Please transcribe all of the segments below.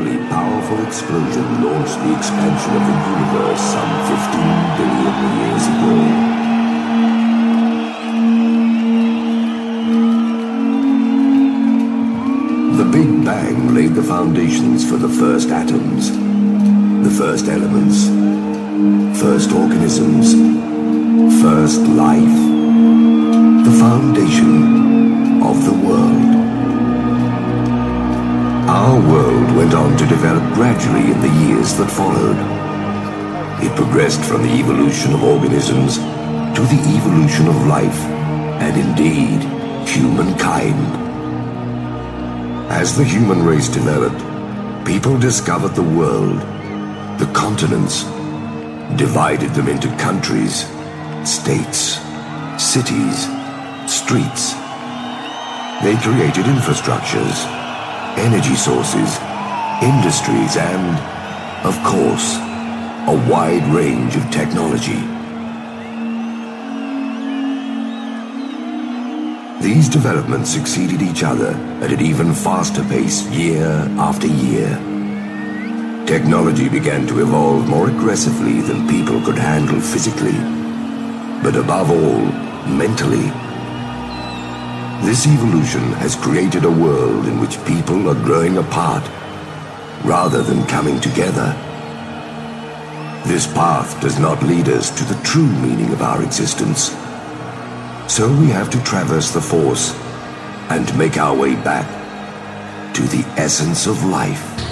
incredibly powerful explosion launched the expansion of the universe some 15 billion years ago. The Big Bang laid the foundations for the first atoms, the first elements, first organisms, first life, the foundation of the world. Our world went on to develop gradually in the years that followed. It progressed from the evolution of organisms to the evolution of life, and indeed, humankind. As the human race developed, people discovered the world, the continents, divided them into countries, states, cities, streets. They created infrastructures, energy sources, industries, and, of course, a wide range of technology. These developments succeeded each other at an even faster pace year after year. Technology began to evolve more aggressively than people could handle physically, but above all, mentally. This evolution has created a world in which people are growing apart rather than coming together. This path does not lead us to the true meaning of our existence. So we have to traverse the Force and make our way back to the essence of life.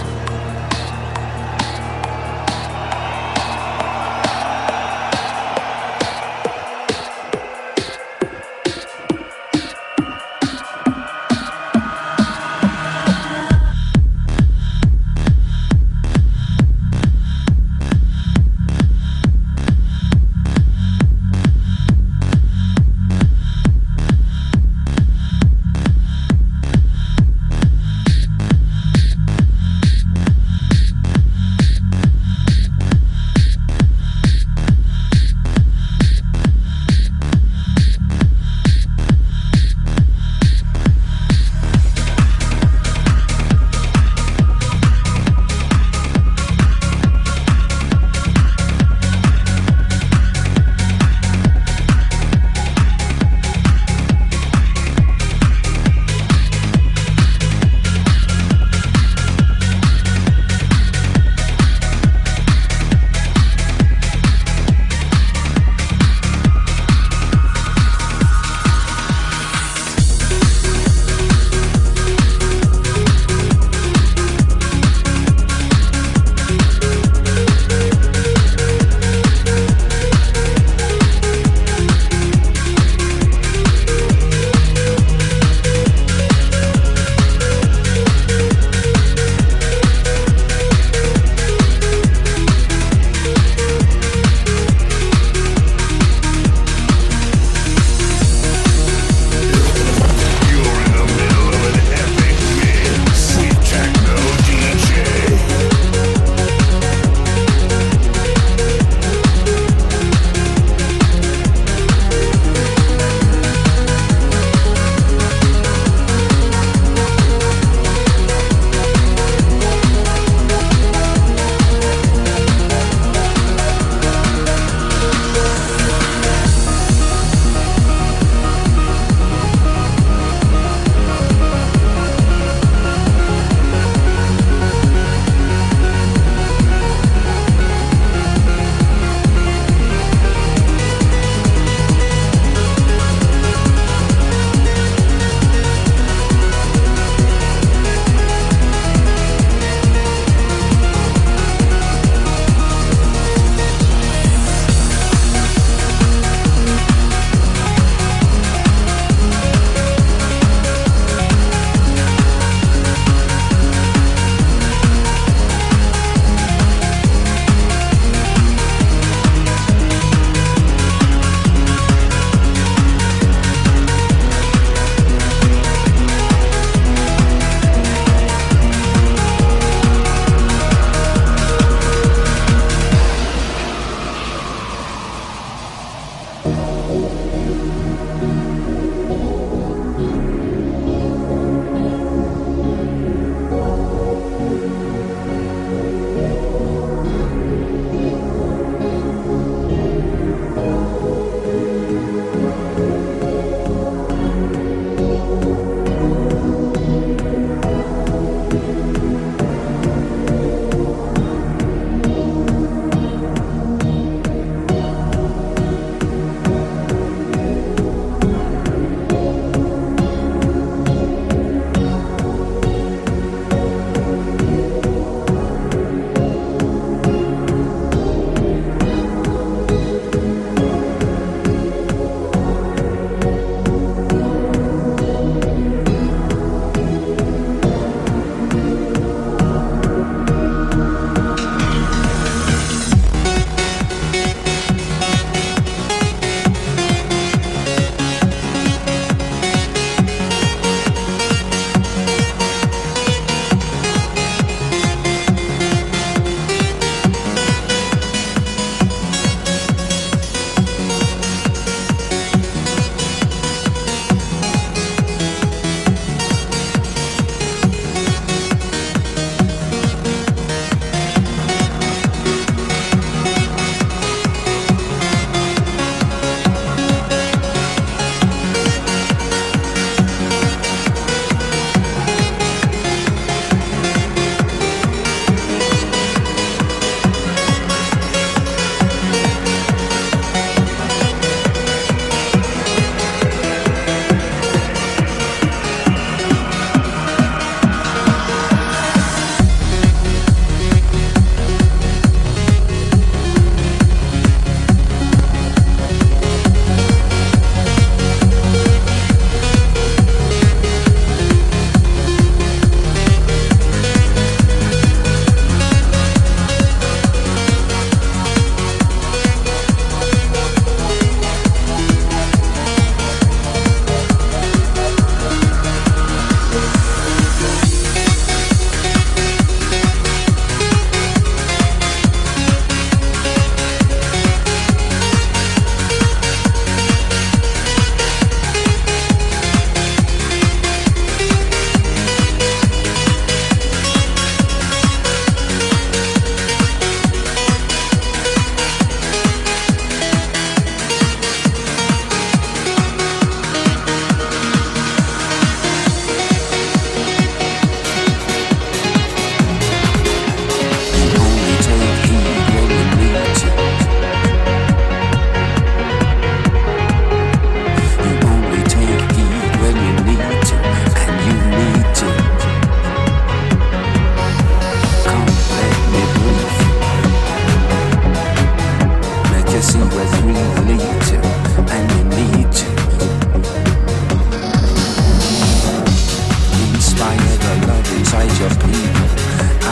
fight your people,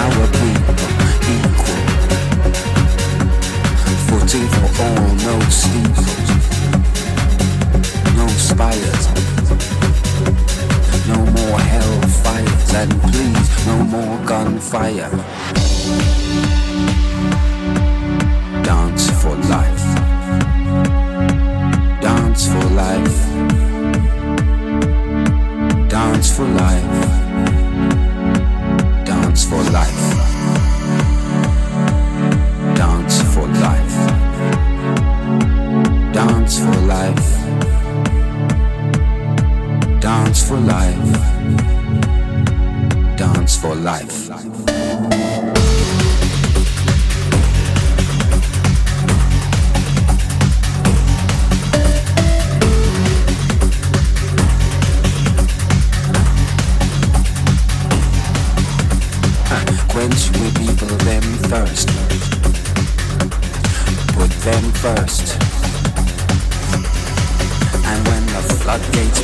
our people equal. Fourteen for all, no sleep, no spires, no more hellfires, and please, no more gunfire. Dance for life. Dance for life. Dance for life. For life. Dance for life. Dance for life.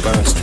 Burst,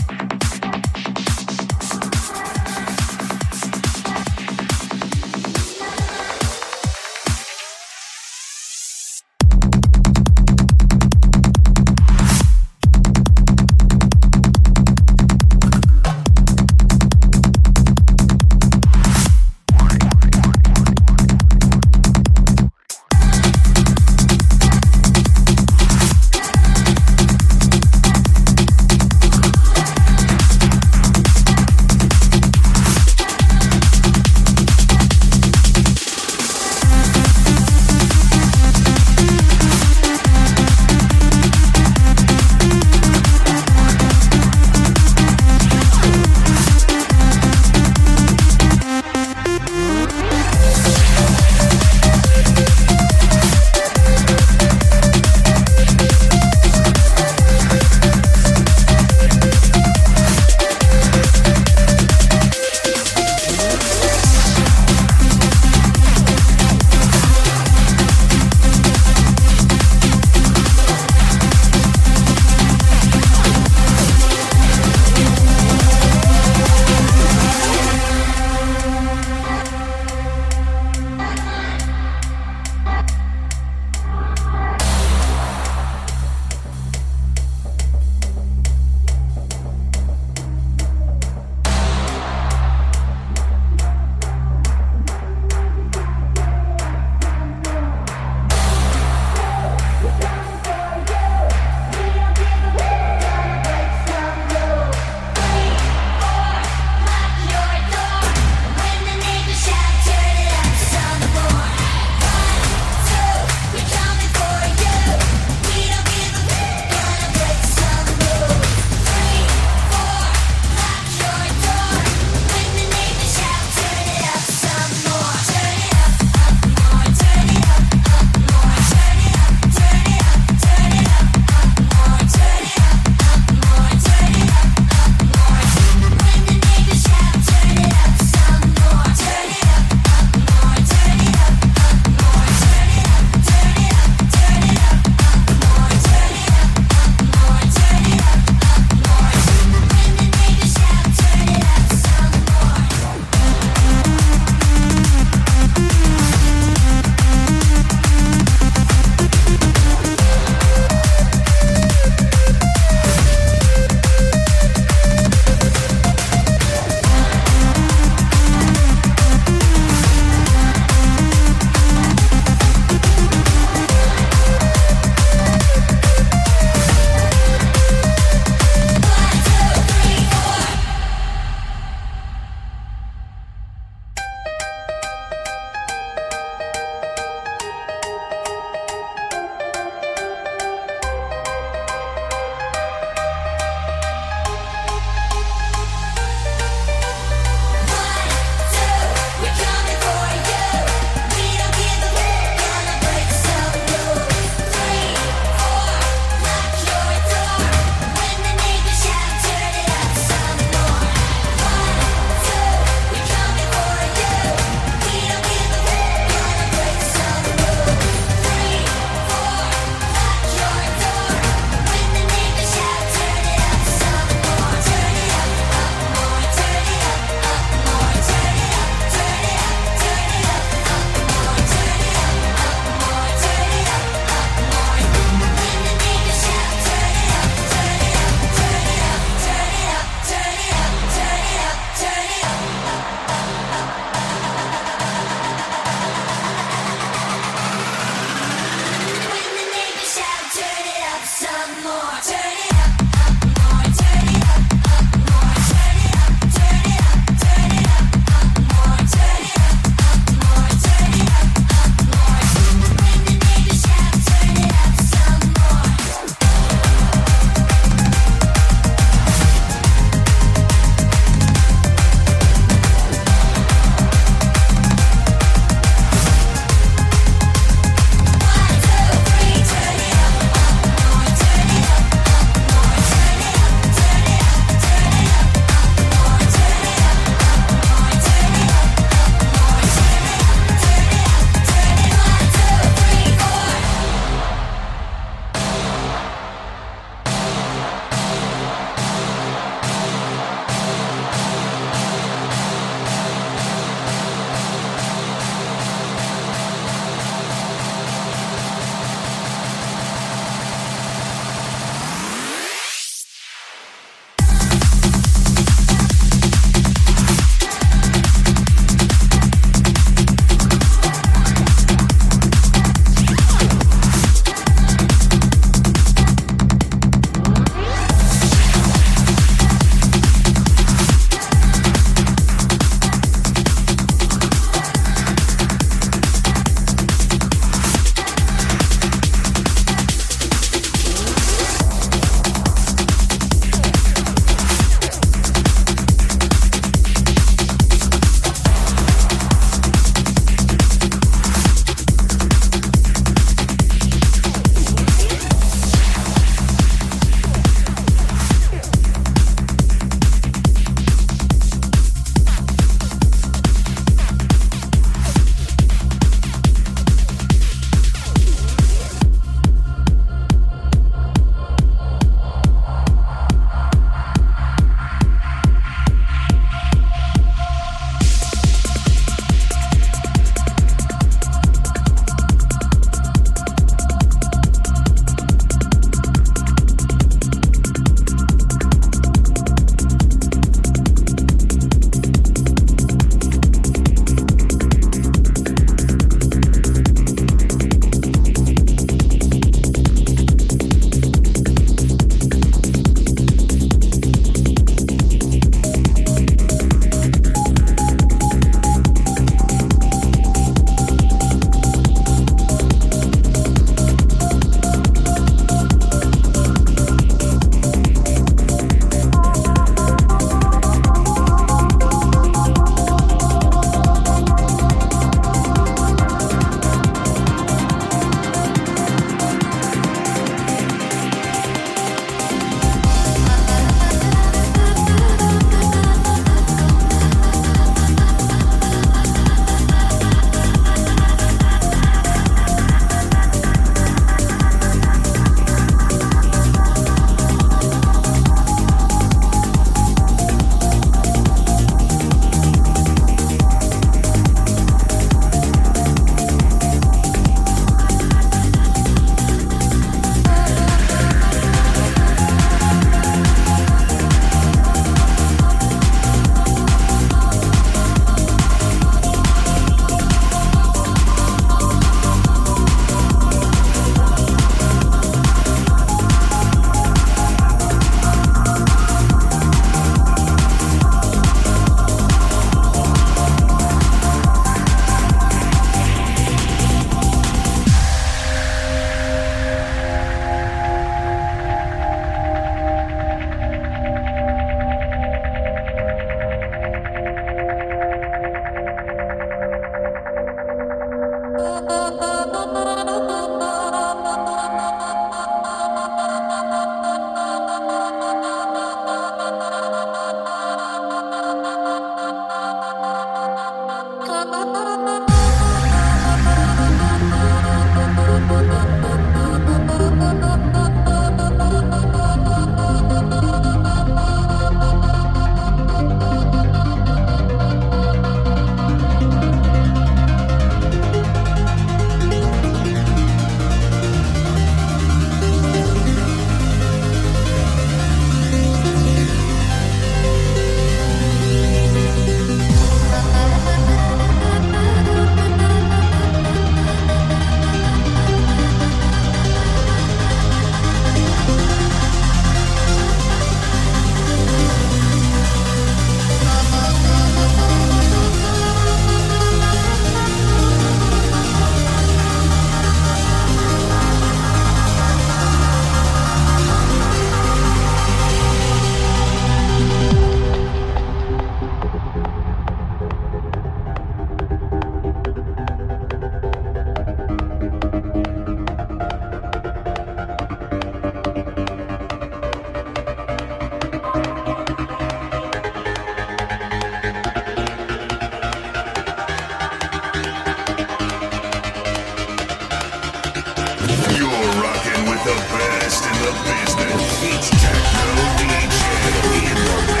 the best in the business. It's Techno DJ in the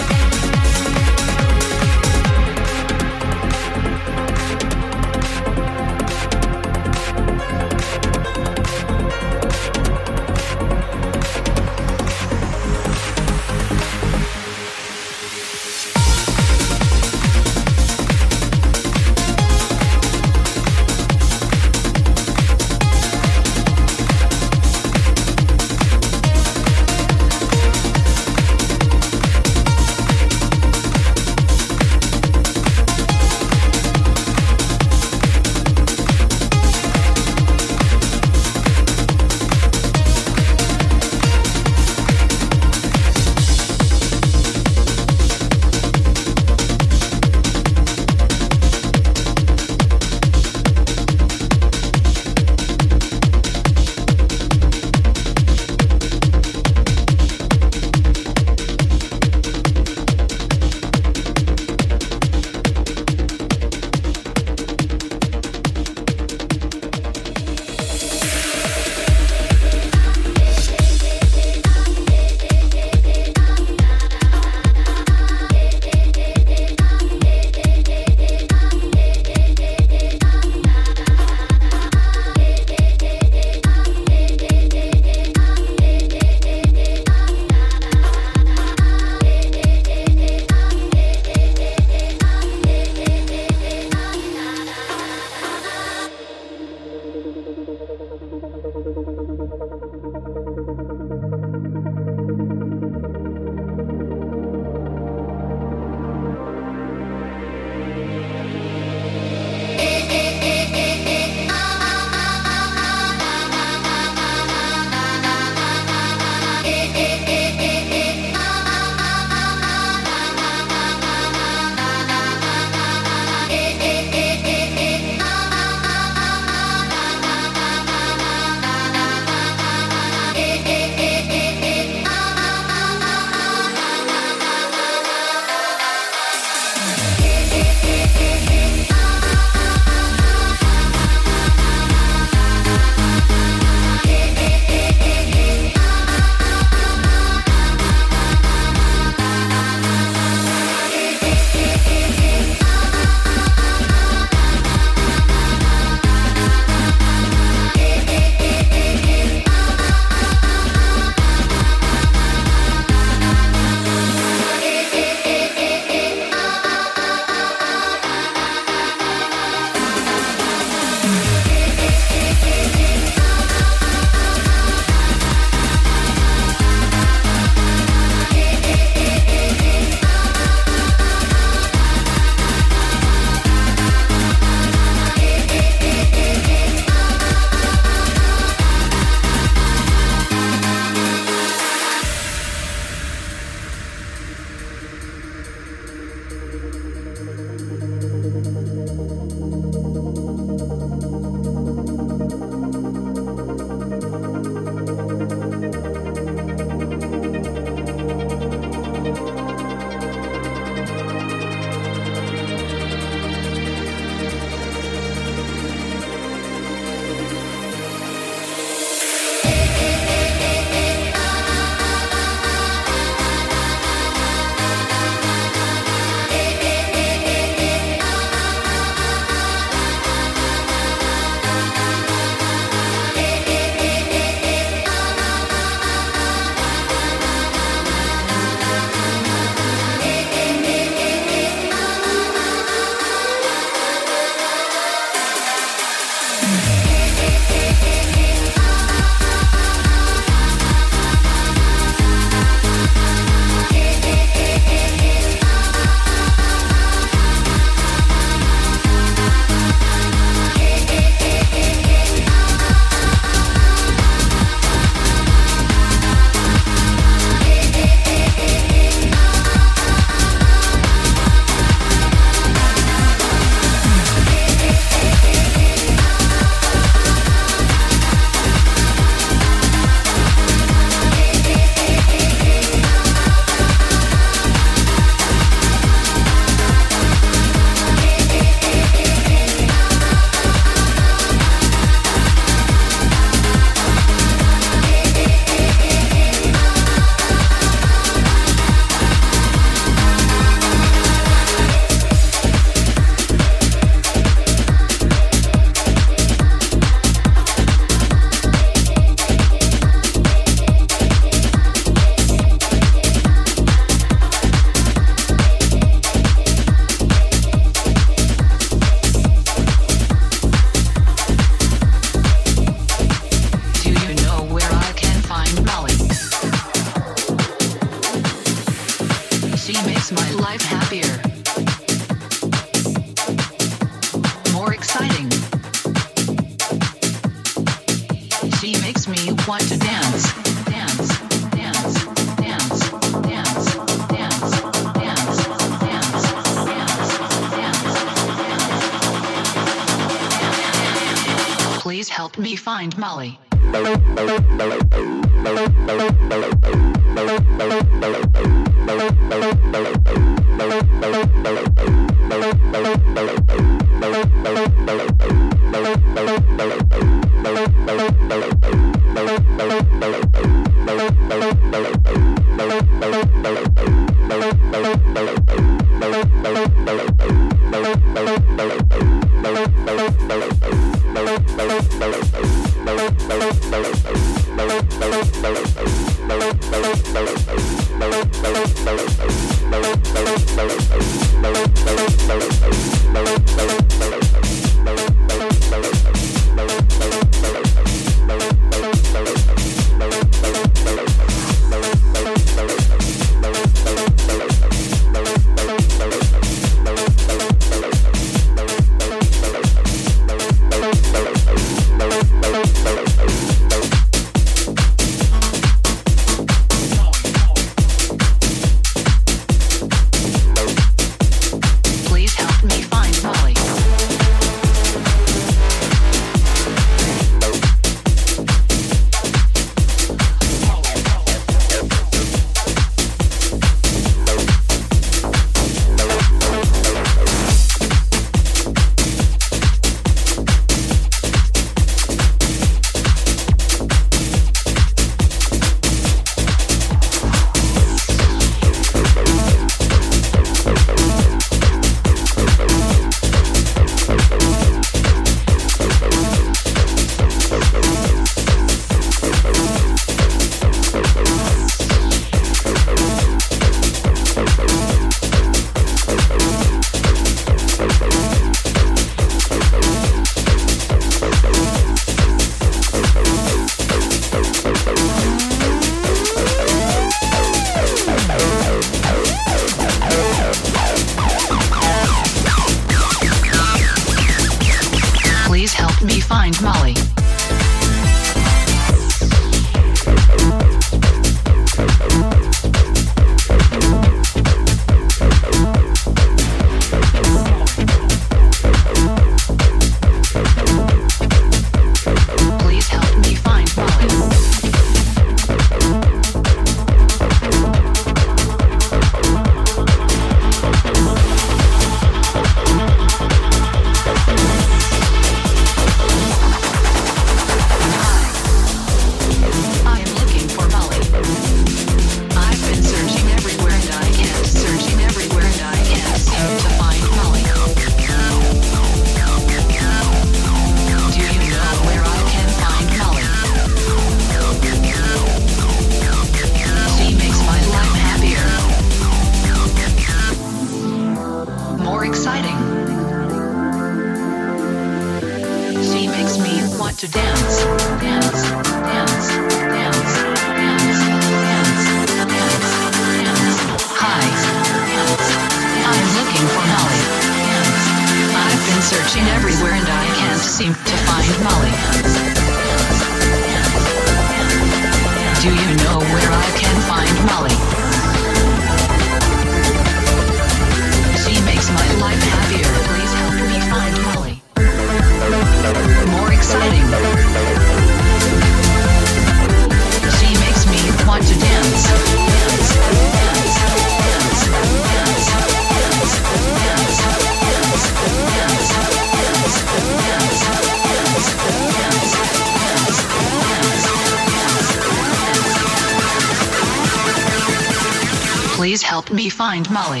Molly.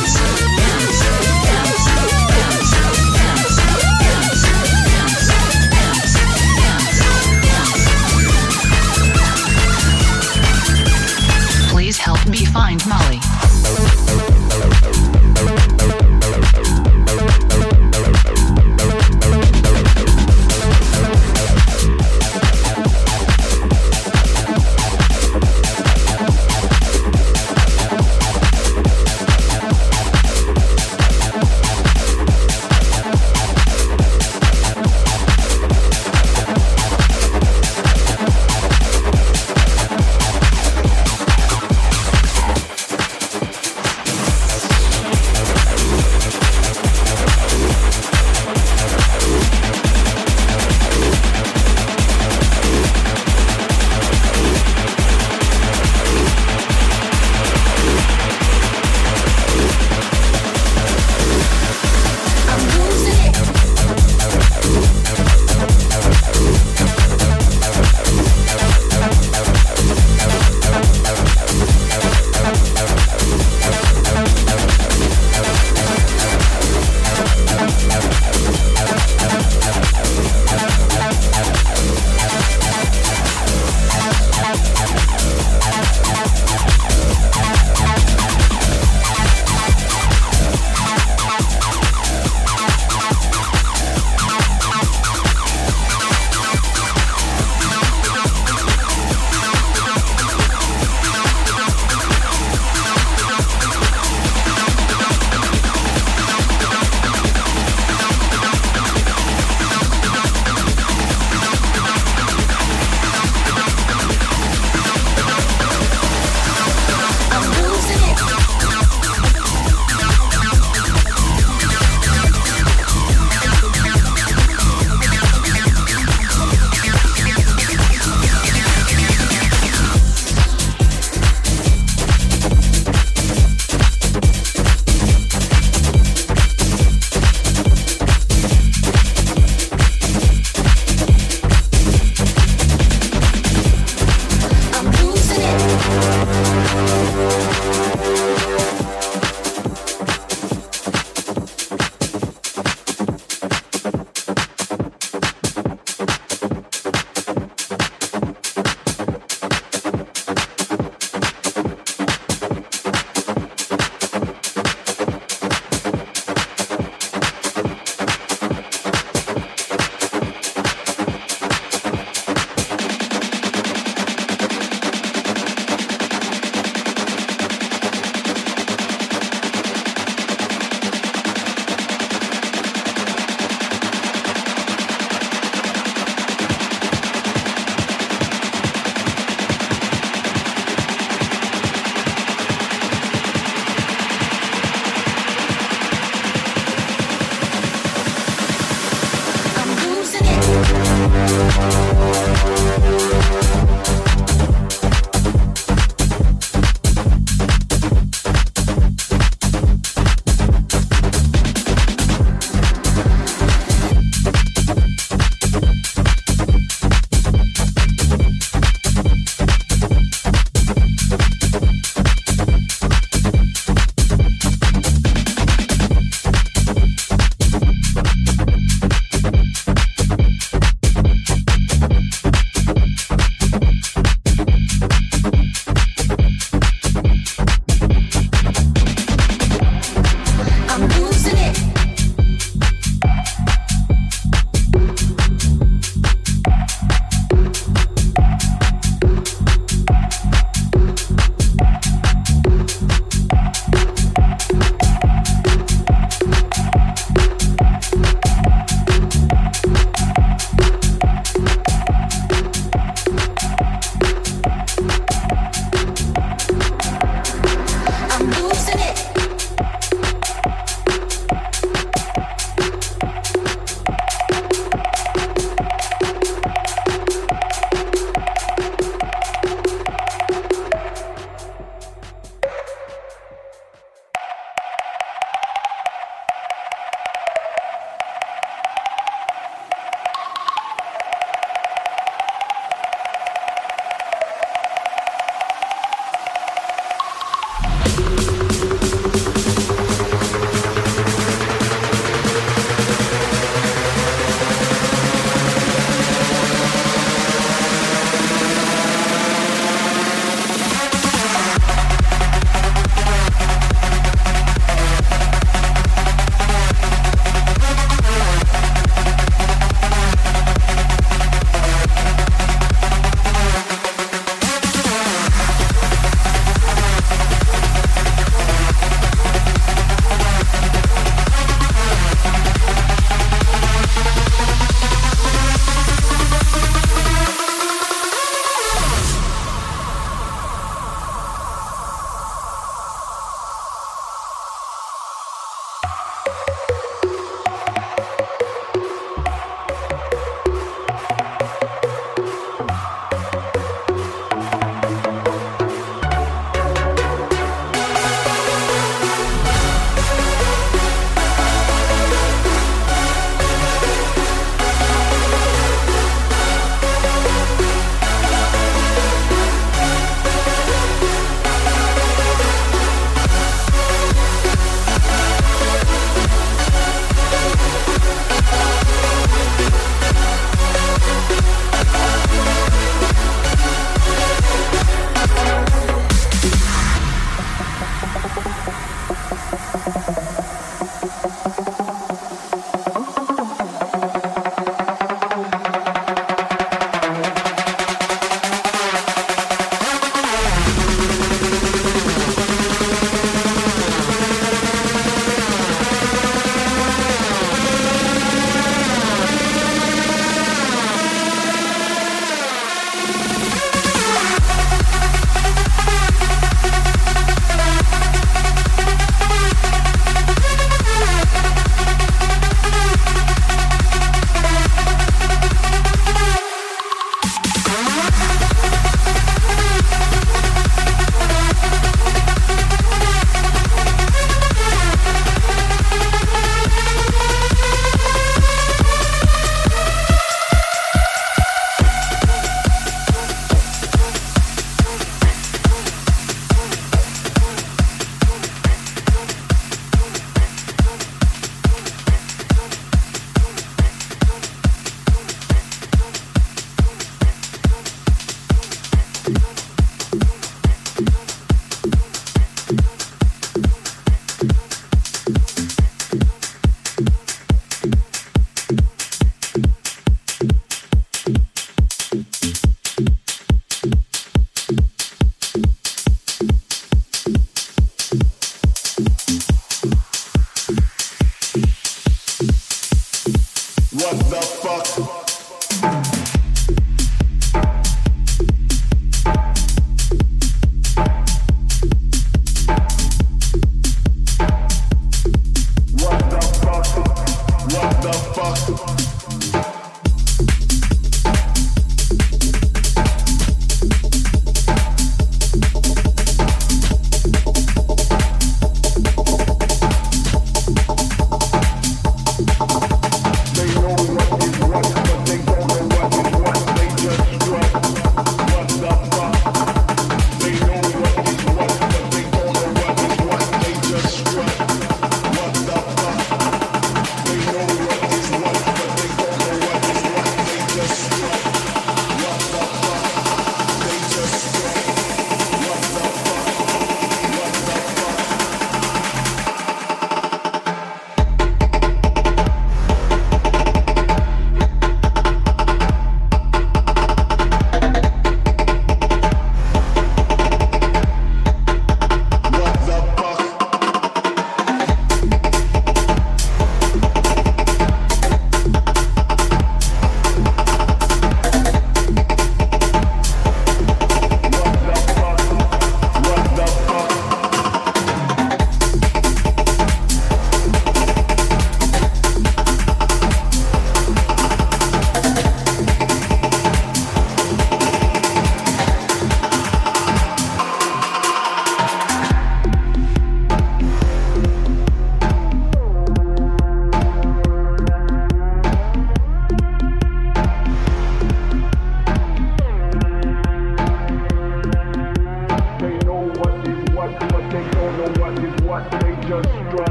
Dance,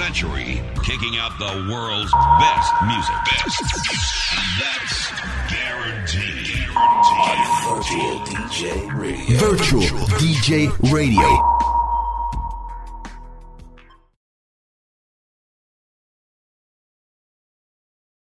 century, kicking out the world's best music. Best. That's guaranteed. Virtual DJ Radio. Virtual DJ Radio.